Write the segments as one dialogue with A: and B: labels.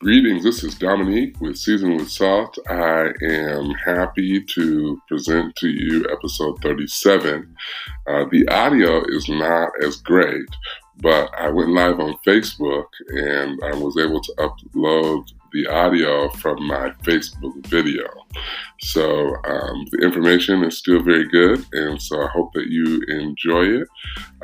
A: Greetings, this is Dominique with Seasoned with Salt. I am happy to present to you episode 37. Uh, the audio is not as great, but I went live on Facebook and I was able to upload the audio from my Facebook video. So um, the information is still very good, and so I hope that you enjoy it.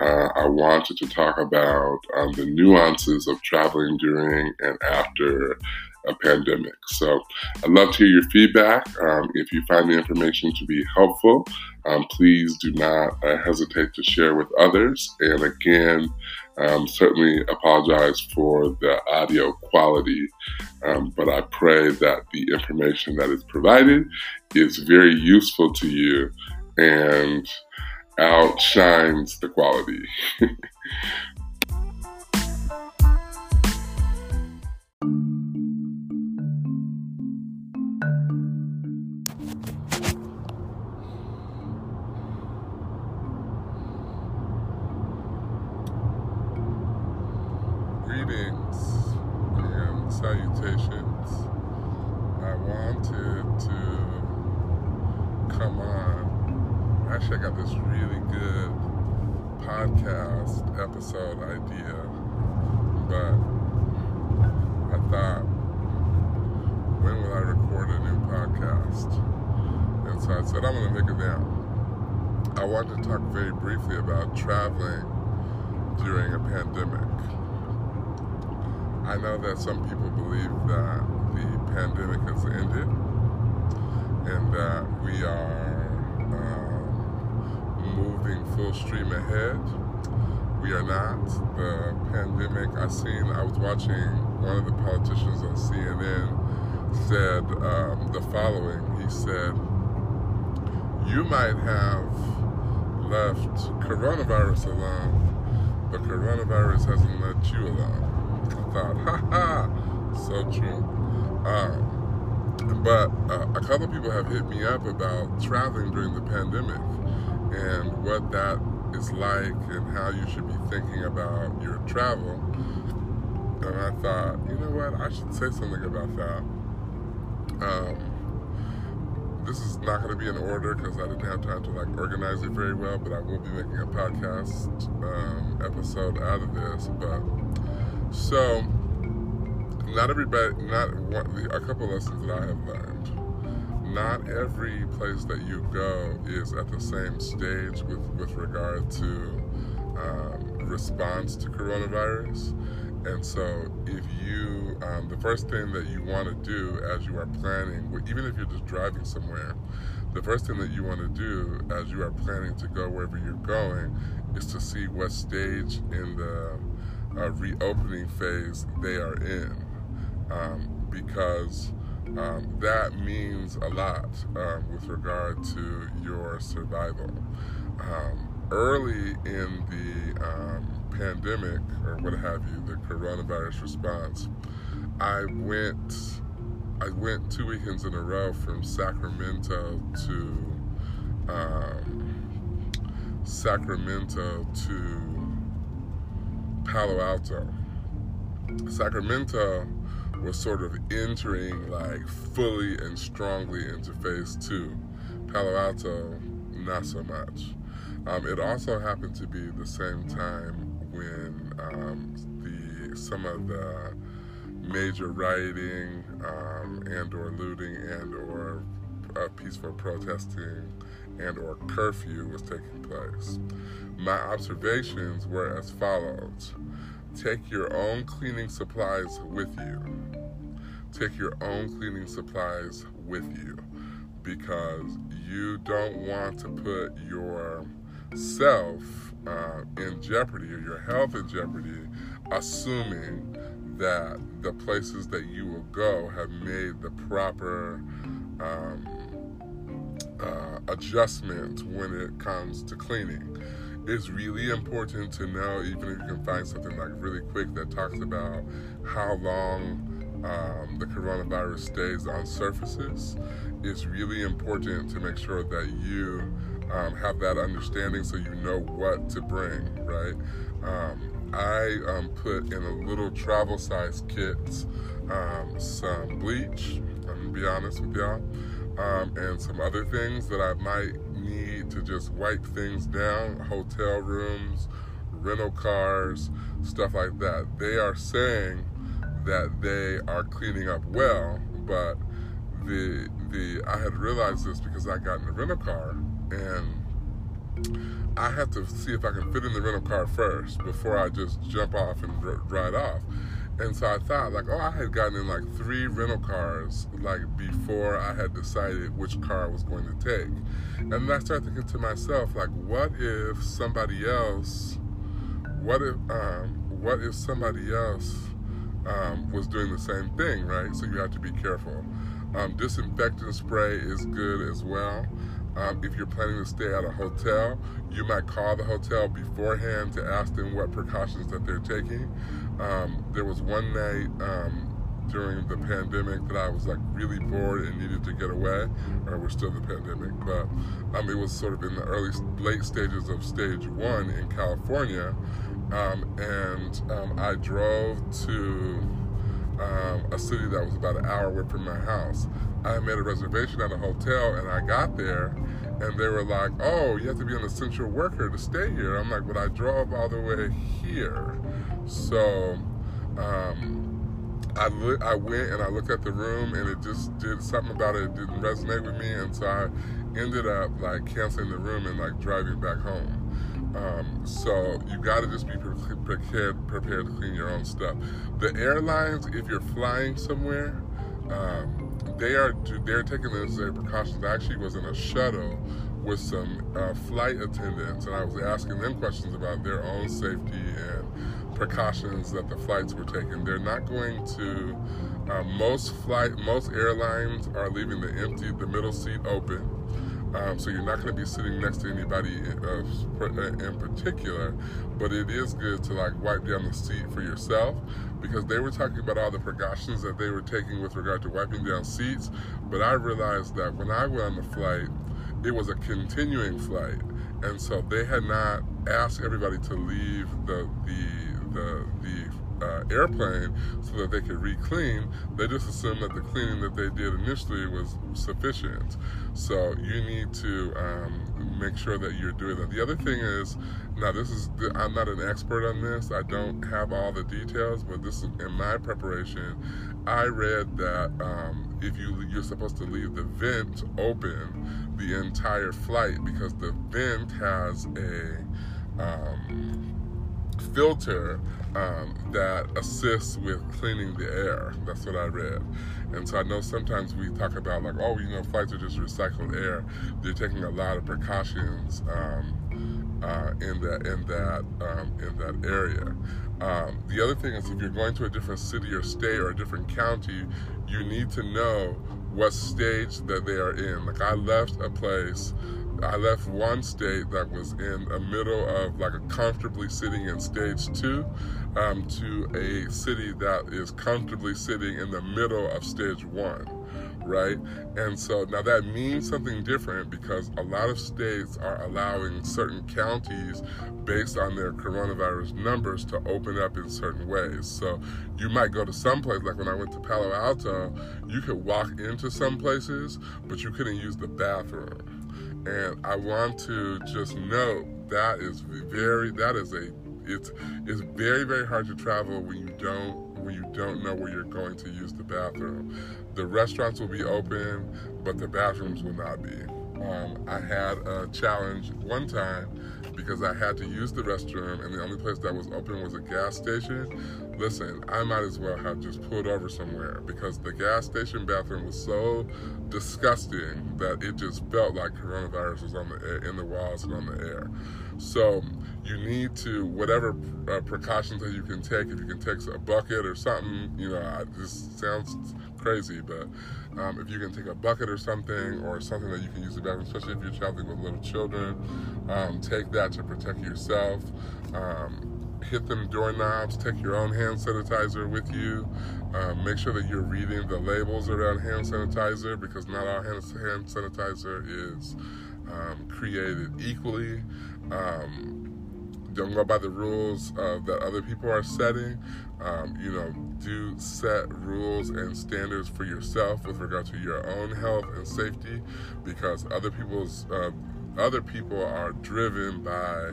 A: Uh, I wanted to talk about um, the nuances of traveling during and after a pandemic. So I'd love to hear your feedback. Um, if you find the information to be helpful, um, please do not uh, hesitate to share with others. And again, um, certainly apologize for the audio quality, um, but I pray that the information that is provided is very useful to you and outshines the quality. Down. I wanted to talk very briefly about traveling during a pandemic. I know that some people believe that the pandemic has ended and that we are um, moving full stream ahead. We are not. The pandemic, I seen, I was watching one of the politicians on CNN said um, the following. He said, You might have left coronavirus alone, but coronavirus hasn't let you alone I thought, ha ha, so true. Um, but uh, a couple people have hit me up about traveling during the pandemic and what that is like and how you should be thinking about your travel. And I thought, you know what, I should say something about that. Um, this is not going to be in order because I didn't have time to like organize it very well, but I will be making a podcast um, episode out of this. But so, not everybody, not one, a couple lessons that I have learned. Not every place that you go is at the same stage with, with regard to um, response to coronavirus. And so, if you, um, the first thing that you want to do as you are planning, even if you're just driving somewhere, the first thing that you want to do as you are planning to go wherever you're going is to see what stage in the uh, reopening phase they are in um, because um, that means a lot um, with regard to your survival. Um, early in the um, pandemic, or what have you, the coronavirus response, I went. I went two weekends in a row from Sacramento to um, Sacramento to Palo Alto. Sacramento was sort of entering like fully and strongly into phase two. Palo Alto, not so much. Um, it also happened to be the same time when um, the some of the major rioting um, and or looting and or uh, peaceful protesting and or curfew was taking place. My observations were as follows. Take your own cleaning supplies with you. Take your own cleaning supplies with you because you don't want to put yourself uh, in jeopardy or your health in jeopardy, assuming that the places that you will go have made the proper um, uh, adjustment when it comes to cleaning. It's really important to know, even if you can find something like really quick that talks about how long um, the coronavirus stays on surfaces. It's really important to make sure that you um, have that understanding so you know what to bring, right? Um, I um, put in a little travel size kit um, some bleach, I'm gonna be honest with y'all, um, and some other things that I might need to just wipe things down, hotel rooms, rental cars, stuff like that. They are saying that they are cleaning up well, but the the I had realized this because I got in a rental car and I had to see if I can fit in the rental car first before I just jump off and ride off. And so I thought, like, oh, I had gotten in like three rental cars, like before I had decided which car I was going to take. And then I started thinking to myself, like, what if somebody else, what if, um, what if somebody else um, was doing the same thing, right? So you have to be careful. Um, disinfectant spray is good as well. Um, if you're planning to stay at a hotel, you might call the hotel beforehand to ask them what precautions that they're taking. Um, there was one night um, during the pandemic that I was like really bored and needed to get away, or we're still in the pandemic, but um, it was sort of in the early, late stages of stage one in California, um, and um, I drove to a city that was about an hour away from my house. I made a reservation at a hotel and I got there and they were like, oh, you have to be an essential worker to stay here. I'm like, but I drove all the way here. So um, I, I went and I looked at the room and it just did something about it. It didn't resonate with me. And so I ended up like canceling the room and like driving back home. Um, so you got to just be prepared, prepared to clean your own stuff. The airlines, if you're flying somewhere, um, they are they're taking the necessary precautions. I actually was in a shuttle with some uh, flight attendants, and I was asking them questions about their own safety and precautions that the flights were taking. They're not going to. Uh, most flight, most airlines are leaving the empty, the middle seat open. Um, so you're not going to be sitting next to anybody in, uh, in particular, but it is good to like wipe down the seat for yourself because they were talking about all the precautions that they were taking with regard to wiping down seats. But I realized that when I went on the flight, it was a continuing flight, and so they had not asked everybody to leave the the the the uh, airplane so that they could re-clean. They just assumed that the cleaning that they did initially was sufficient. So you need to um, make sure that you're doing that. The other thing is, now this is I'm not an expert on this. I don't have all the details, but this is in my preparation. I read that um, if you you're supposed to leave the vent open the entire flight because the vent has a um, filter um, that assists with cleaning the air. That's what I read. And so I know sometimes we talk about like, oh, you know, flights are just recycled air. They're taking a lot of precautions um, uh, in that in that um, in that area. Um, the other thing is, if you're going to a different city or state or a different county, you need to know what stage that they are in. Like I left a place I left one state that was in the middle of like a comfortably sitting in stage two um, to a city that is comfortably sitting in the middle of stage one, right? And so now that means something different because a lot of states are allowing certain counties based on their coronavirus numbers to open up in certain ways. So you might go to some place, like when I went to Palo Alto, you could walk into some places, but you couldn't use the bathroom and I want to just note that is very that is a it's it's very very hard to travel when you don't when you don't know where you're going to use the bathroom. The restaurants will be open, but the bathrooms will not be. Um, I had a challenge one time because I had to use the restroom and the only place that was open was a gas station. Listen, I might as well have just pulled over somewhere because the gas station bathroom was so disgusting that it just felt like coronavirus was on the air, in the walls and on the air. So you need to whatever uh, precautions that you can take. If you can take a bucket or something, you know, this sounds crazy, but um, if you can take a bucket or something, or something that you can use the bathroom, especially if you're traveling with little children, um, take that to protect yourself. Um, hit them doorknobs. Take your own hand sanitizer with you. Um, make sure that you're reading the labels around hand sanitizer because not all hand, hand sanitizer is um, created equally. Um, don't go by the rules uh, that other people are setting. Um, you know, do set rules and standards for yourself with regard to your own health and safety, because other people's uh, other people are driven by,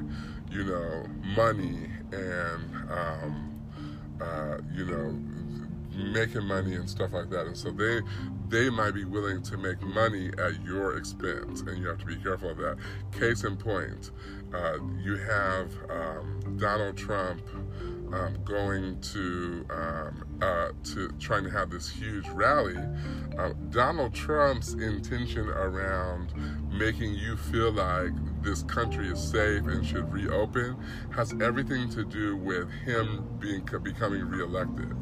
A: you know, money and um, uh, you know making money and stuff like that. And so they they might be willing to make money at your expense, and you have to be careful of that. Case in point, uh, you have um, Donald Trump um, going to um, uh, to trying to have this huge rally. Uh, Donald Trump's intention around making you feel like this country is safe and should reopen has everything to do with him being becoming reelected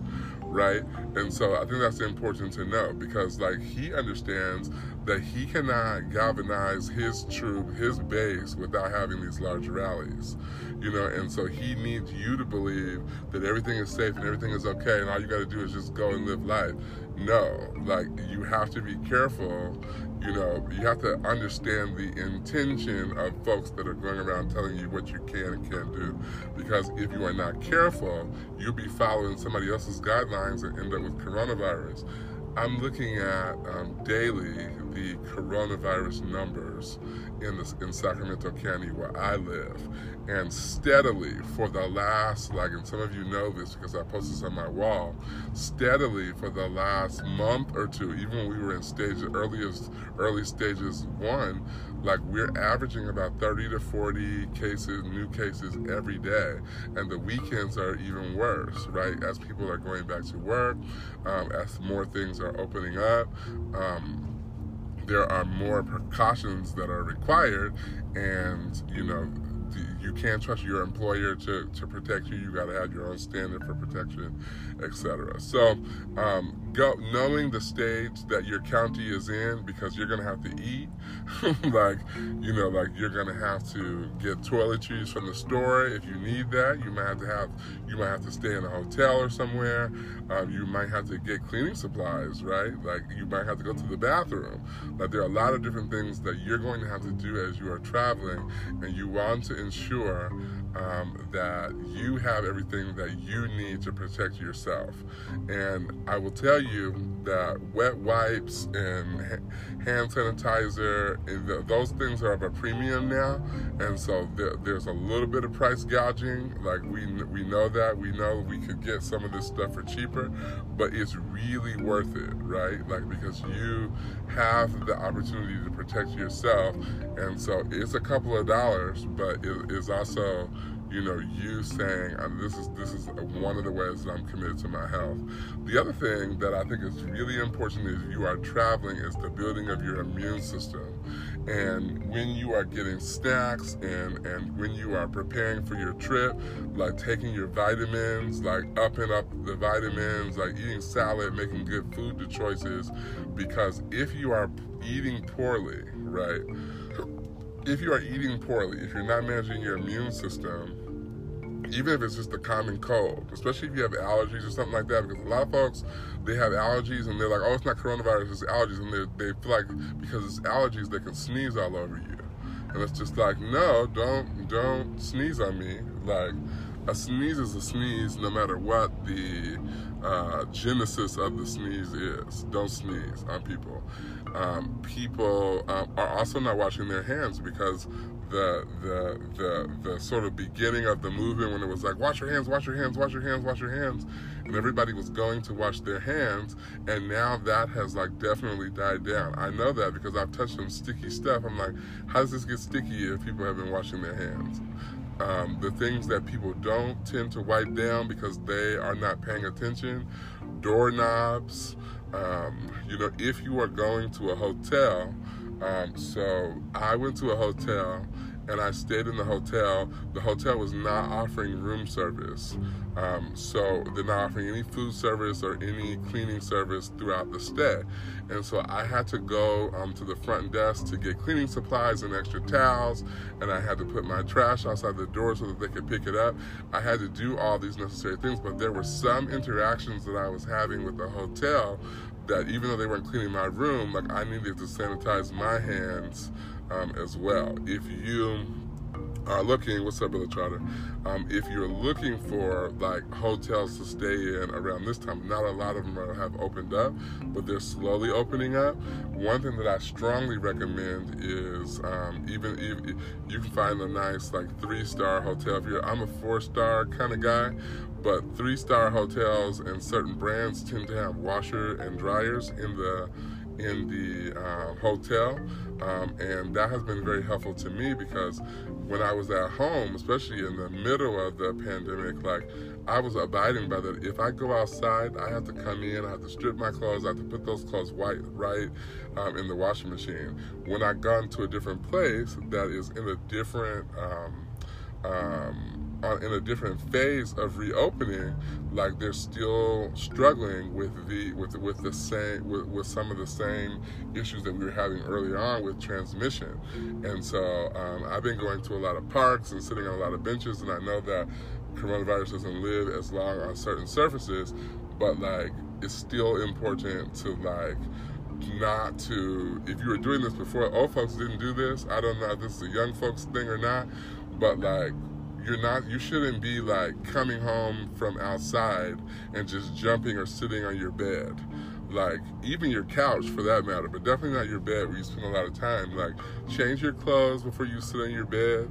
A: right? And so I think that's important to know because like he understands that he cannot galvanize his troop, his base without having these large rallies. You know, and so he needs you to believe that everything is safe and everything is okay and all you got to do is just go and live life. No, like you have to be careful you know, you have to understand the intention of folks that are going around telling you what you can and can't do. Because if you are not careful, you'll be following somebody else's guidelines and end up with coronavirus. I'm looking at um, daily the coronavirus numbers in in Sacramento County where I live, and steadily for the last like, and some of you know this because I posted this on my wall, steadily for the last month or two, even when we were in stage earliest early stages one, like we're averaging about 30 to 40 cases, new cases every day, and the weekends are even worse, right? As people are going back to work, um, as more things are opening up. Um, there are more precautions that are required, and you know you can't trust your employer to, to protect you. You got to have your own standard for protection, etc. So, um, go knowing the stage that your county is in because you're gonna have to eat, like you know, like you're gonna have to get toiletries from the store if you need that. You might have to have you might have to stay in a hotel or somewhere. Um, you might have to get cleaning supplies, right? Like you might have to go to the bathroom. Like there are a lot of different things that you're going to have to do as you are traveling, and you want to ensure um, that you have everything that you need to protect yourself. And I will tell you that wet wipes and hand sanitizer, those things are of a premium now. And so there's a little bit of price gouging. Like we, we know that. We know we could get some of this stuff for cheaper, but it's really worth it, right? Like because you have the opportunity to protect yourself. And so it's a couple of dollars, but it is also you know, you saying this is this is one of the ways that I'm committed to my health. The other thing that I think is really important is you are traveling is the building of your immune system. And when you are getting snacks and and when you are preparing for your trip, like taking your vitamins, like upping up the vitamins, like eating salad, making good food choices, because if you are eating poorly, right? If you are eating poorly, if you're not managing your immune system, even if it's just a common cold, especially if you have allergies or something like that, because a lot of folks they have allergies and they're like, oh, it's not coronavirus, it's allergies, and they feel like because it's allergies they can sneeze all over you, and it's just like, no, don't don't sneeze on me, like a sneeze is a sneeze no matter what the uh, genesis of the sneeze is. Don't sneeze on people. Um, people um, are also not washing their hands because the, the the the sort of beginning of the movement when it was like wash your hands, wash your hands, wash your hands, wash your hands, and everybody was going to wash their hands, and now that has like definitely died down. I know that because I've touched some sticky stuff. I'm like, how does this get sticky if people have been washing their hands? Um, the things that people don't tend to wipe down because they are not paying attention, doorknobs. Um, you know, if you are going to a hotel, um, so I went to a hotel and I stayed in the hotel. The hotel was not offering room service. Um, so they're not offering any food service or any cleaning service throughout the stay. And so I had to go um, to the front desk to get cleaning supplies and extra towels, and I had to put my trash outside the door so that they could pick it up. I had to do all these necessary things, but there were some interactions that I was having with the hotel that even though they weren't cleaning my room, like I needed to sanitize my hands um, as well. If you are looking, what's up, Brother Charter? Um, if you're looking for like hotels to stay in around this time, not a lot of them are, have opened up, but they're slowly opening up. One thing that I strongly recommend is um, even, even you can find a nice like three star hotel. If you're, I'm a four star kind of guy, but three star hotels and certain brands tend to have washer and dryers in the in the uh, hotel, um, and that has been very helpful to me because when I was at home, especially in the middle of the pandemic, like I was abiding by that. If I go outside, I have to come in, I have to strip my clothes, I have to put those clothes white right um, in the washing machine. When I gone to a different place that is in a different um, on, in a different phase of reopening, like they're still struggling with the with with the same with, with some of the same issues that we were having early on with transmission. And so um, I've been going to a lot of parks and sitting on a lot of benches, and I know that coronavirus doesn't live as long on certain surfaces, but like it's still important to like not to if you were doing this before old folks didn't do this i don't know if this is a young folks thing or not but like you're not you shouldn't be like coming home from outside and just jumping or sitting on your bed like even your couch for that matter but definitely not your bed where you spend a lot of time like change your clothes before you sit on your bed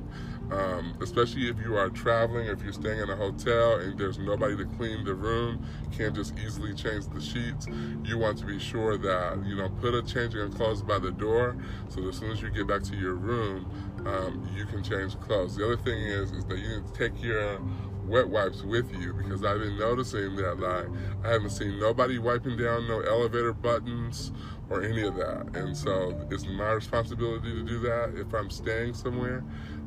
A: um, especially if you are traveling, or if you're staying in a hotel and there's nobody to clean the room, can't just easily change the sheets. You want to be sure that you know put a changing of clothes by the door, so as soon as you get back to your room, um, you can change clothes. The other thing is is that you need to take your wet wipes with you because I've been noticing that like I haven't seen nobody wiping down no elevator buttons or any of that, and so it's my responsibility to do that if I'm staying somewhere.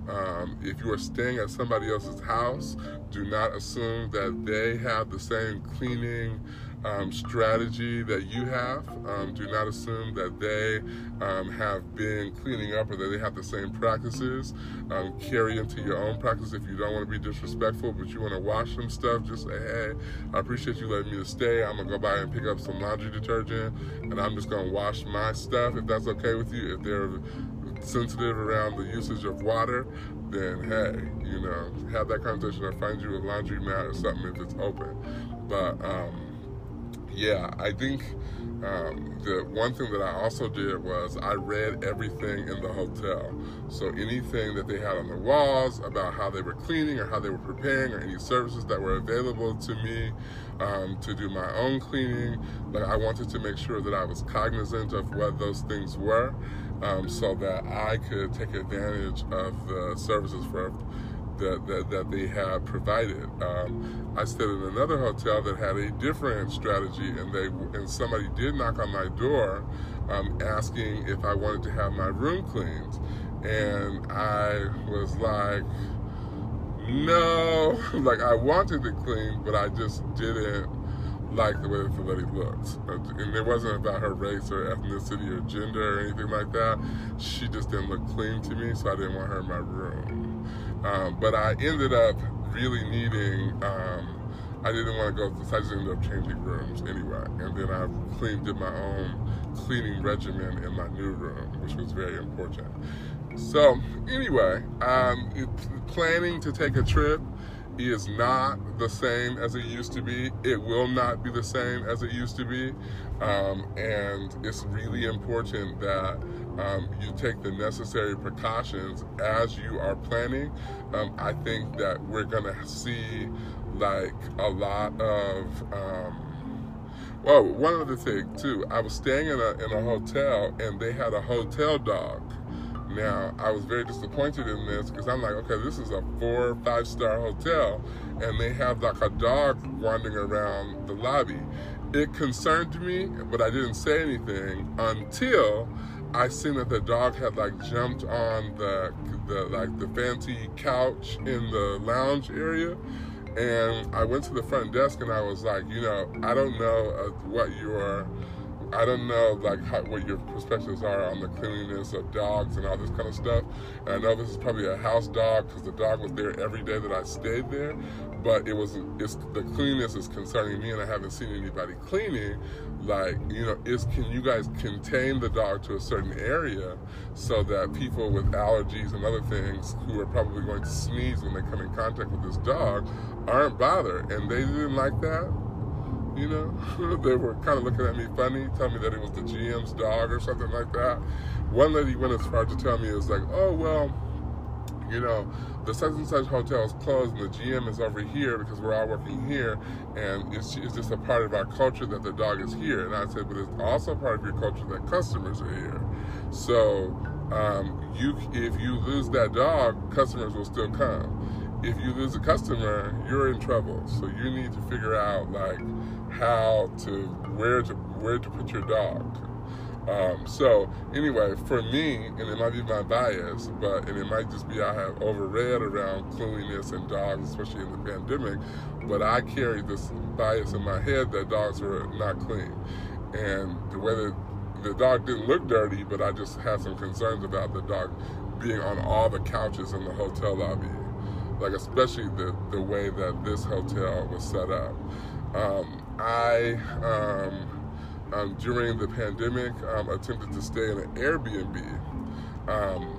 A: Um, if you are staying at somebody else's house, do not assume that they have the same cleaning um, strategy that you have. Um, do not assume that they um, have been cleaning up or that they have the same practices. Um, carry into your own practice if you don't want to be disrespectful, but you want to wash some stuff. Just say, hey, I appreciate you letting me stay. I'm gonna go by and pick up some laundry detergent, and I'm just gonna wash my stuff if that's okay with you. If they're sensitive around the usage of water, then hey, you know, have that conversation or find you a laundry mat or something if it's open. But um, yeah, I think um, the one thing that I also did was I read everything in the hotel. So anything that they had on the walls about how they were cleaning or how they were preparing or any services that were available to me um, to do my own cleaning, like I wanted to make sure that I was cognizant of what those things were um, so that I could take advantage of the services for that, that, that they had provided. Um, I stayed in another hotel that had a different strategy, and they and somebody did knock on my door, um, asking if I wanted to have my room cleaned, and I was like, no, like I wanted it cleaned, but I just didn't like the way the lady looked. And it wasn't about her race or ethnicity or gender or anything like that. She just didn't look clean to me, so I didn't want her in my room. Um, but I ended up really needing, um, I didn't want to go, so I just ended up changing rooms anyway. And then I cleaned, did my own cleaning regimen in my new room, which was very important. So anyway, um, planning to take a trip is not the same as it used to be. It will not be the same as it used to be. Um, and it's really important that um, you take the necessary precautions as you are planning. Um, I think that we're to see like a lot of. Um, well, one other thing too, I was staying in a in a hotel and they had a hotel dog. Now, I was very disappointed in this because I'm like, okay, this is a four, or five star hotel, and they have like a dog wandering around the lobby. It concerned me, but I didn't say anything until I seen that the dog had like jumped on the, the like the fancy couch in the lounge area. And I went to the front desk and I was like, you know, I don't know uh, what your I don't know like how, what your perspectives are on the cleanliness of dogs and all this kind of stuff. And I know this is probably a house dog because the dog was there every day that I stayed there. But it was it's the cleanliness is concerning me, and I haven't seen anybody cleaning. Like you know, is can you guys contain the dog to a certain area so that people with allergies and other things who are probably going to sneeze when they come in contact with this dog aren't bothered, and they didn't like that you know. they were kind of looking at me funny, telling me that it was the GM's dog or something like that. One lady went as far to tell me, it was like, oh, well, you know, the such and such hotel is closed and the GM is over here because we're all working here and it's, it's just a part of our culture that the dog is here. And I said, but it's also part of your culture that customers are here. So um, you, if you lose that dog, customers will still come. If you lose a customer, you're in trouble. So you need to figure out like how to where to where to put your dog. Um, so anyway, for me, and it might be my bias, but and it might just be I have overread around cleanliness and dogs, especially in the pandemic. But I carry this bias in my head that dogs are not clean, and the way that the dog didn't look dirty, but I just had some concerns about the dog being on all the couches in the hotel lobby, like especially the the way that this hotel was set up. Um, I, um, um, during the pandemic, um, attempted to stay in an Airbnb. Um,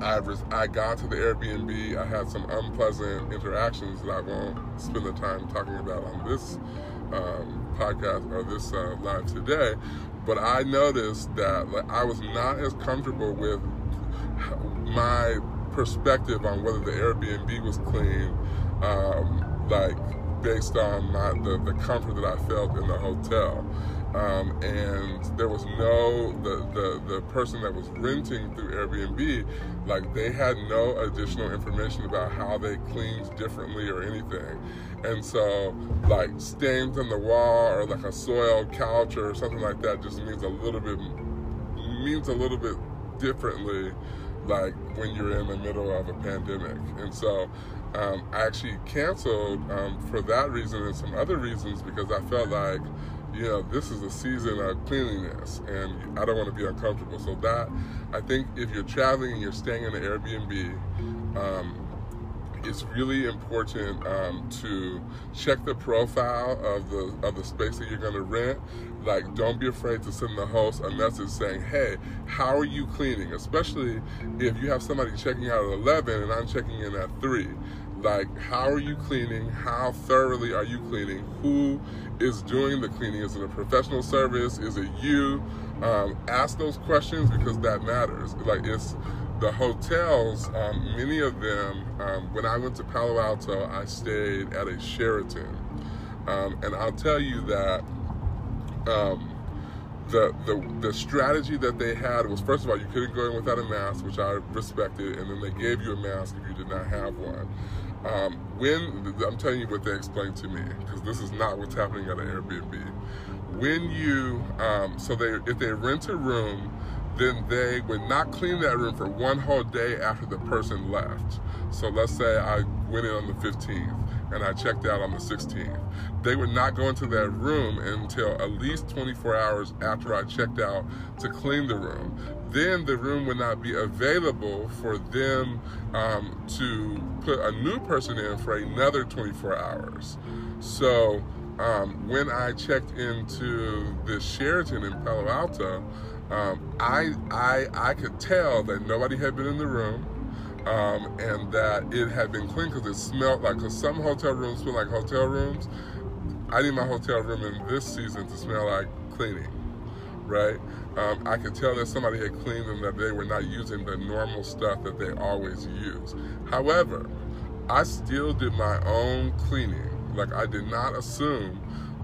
A: I, res- I got to the Airbnb. I had some unpleasant interactions that I won't spend the time talking about on this um, podcast or this uh, live today. But I noticed that like, I was not as comfortable with my perspective on whether the Airbnb was clean. Um, like based on my, the, the comfort that I felt in the hotel. Um, and there was no the, the the person that was renting through Airbnb, like they had no additional information about how they cleaned differently or anything, and so like stains on the wall or like a soiled couch or something like that just means a little bit means a little bit differently, like when you're in the middle of a pandemic, and so um, I actually canceled um, for that reason and some other reasons because I felt like, know, this is a season of cleanliness and I don't want to be uncomfortable. So that, I think if you're traveling and you're staying in an Airbnb, um, it's really important um, to check the profile of the of the space that you're going to rent. Like, don't be afraid to send the host a message saying, "Hey, how are you cleaning?" Especially if you have somebody checking out at 11 and I'm checking in at three. Like, how are you cleaning? How thoroughly are you cleaning? Who is doing the cleaning? Is it a professional service? Is it you? Um, ask those questions because that matters. Like, it's the hotels, um, many of them, um, when I went to Palo Alto, I stayed at a Sheraton. Um, and I'll tell you that um, the, the, the strategy that they had was first of all, you couldn't go in without a mask, which I respected, and then they gave you a mask if you did not have one. Um, when I'm telling you what they explained to me, because this is not what's happening at an Airbnb. When you, um, so they if they rent a room, then they would not clean that room for one whole day after the person left. So let's say I went in on the 15th and I checked out on the 16th. They would not go into that room until at least 24 hours after I checked out to clean the room. Then the room would not be available for them um, to put a new person in for another 24 hours. So um, when I checked into the Sheraton in Palo Alto, um, I, I, I could tell that nobody had been in the room. Um, and that it had been clean because it smelled like, because some hotel rooms smell like hotel rooms. I need my hotel room in this season to smell like cleaning, right? Um, I could tell that somebody had cleaned and that they were not using the normal stuff that they always use. However, I still did my own cleaning. Like I did not assume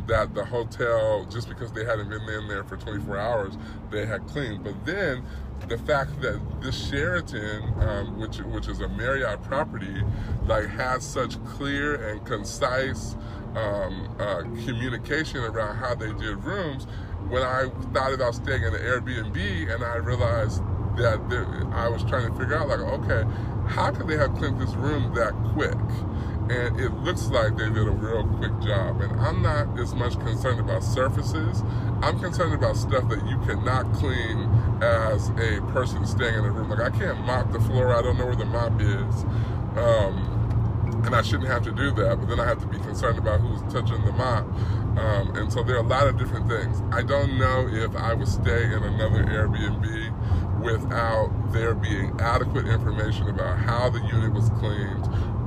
A: that the hotel, just because they hadn't been in there for 24 hours, they had cleaned. But then the fact that this Sheraton, um, which which is a Marriott property, like has such clear and concise um, uh, communication around how they did rooms. When I thought about staying in an Airbnb, and I realized that there, I was trying to figure out, like, okay, how could they have cleaned this room that quick? And it looks like they did a real quick job. And I'm not as much concerned about surfaces. I'm concerned about stuff that you cannot clean as a person staying in a room. Like I can't mop the floor. I don't know where the mop is. Um, and I shouldn't have to do that, but then I have to be concerned about who's touching the mop. Um, and so there are a lot of different things. I don't know if I would stay in another Airbnb without there being adequate information about how the unit was cleaned,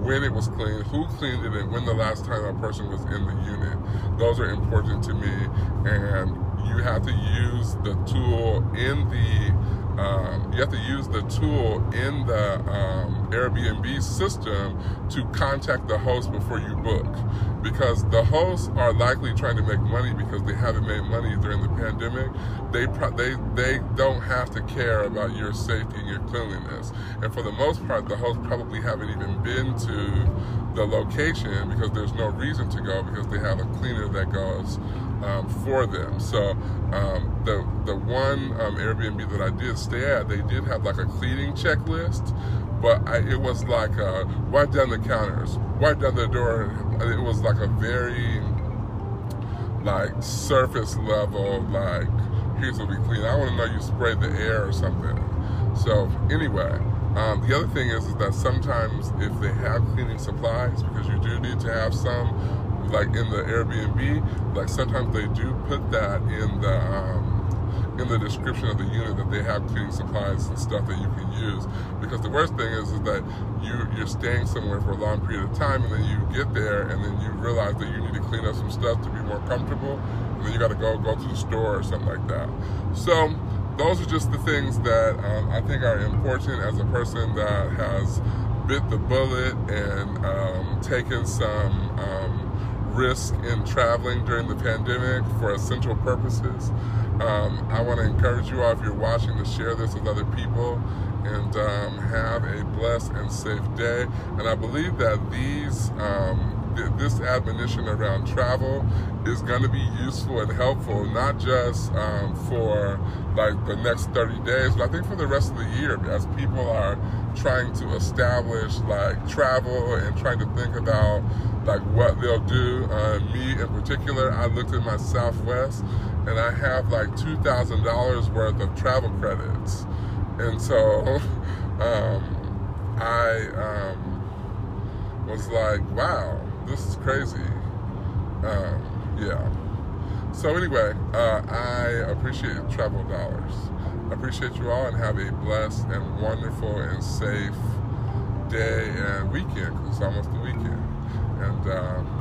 A: when it was cleaned, who cleaned it, and when the last time a person was in the unit. Those are important to me, and you have to use the tool in the um, you have to use the tool in the um, Airbnb system to contact the host before you book. Because the hosts are likely trying to make money because they haven't made money during the pandemic. They they they don't have to care about your safety and your cleanliness. And for the most part, the hosts probably haven't even been to the location because there's no reason to go because they have a cleaner that goes um, for them. So um, the the one um, Airbnb that I did stay at, they did have like a cleaning checklist, but I, it was like uh, wipe down the counters, wipe down the door. It was like a very like surface level, like here's what we clean. I want to know you sprayed the air or something. So anyway. Um, the other thing is, is that sometimes if they have cleaning supplies, because you do need to have some, like in the Airbnb, like sometimes they do put that in the um, in the description of the unit that they have cleaning supplies and stuff that you can use. Because the worst thing is, is that you you're staying somewhere for a long period of time, and then you get there, and then you realize that you need to clean up some stuff to be more comfortable, and then you got to go go to the store or something like that. So those are just the things that um, I think are important as a person that has bit the bullet and um, taken some um, risk in traveling during the pandemic for essential purposes. Um, I want to encourage you all, if you're watching, to share this with other people and um, have a blessed and safe day. And I believe that these um, this admonition around travel is going to be useful and helpful, not just um, for like the next 30 days, but I think for the rest of the year as people are trying to establish like travel and trying to think about like what they'll do. Uh, me in particular, I looked at my Southwest and I have like $2,000 worth of travel credits. And so um, I um, was like, wow, this is crazy. Um, yeah. So anyway, uh, I appreciate travel dollars. I appreciate you all and have a blessed and wonderful and safe day and weekend because it's almost the weekend. And um.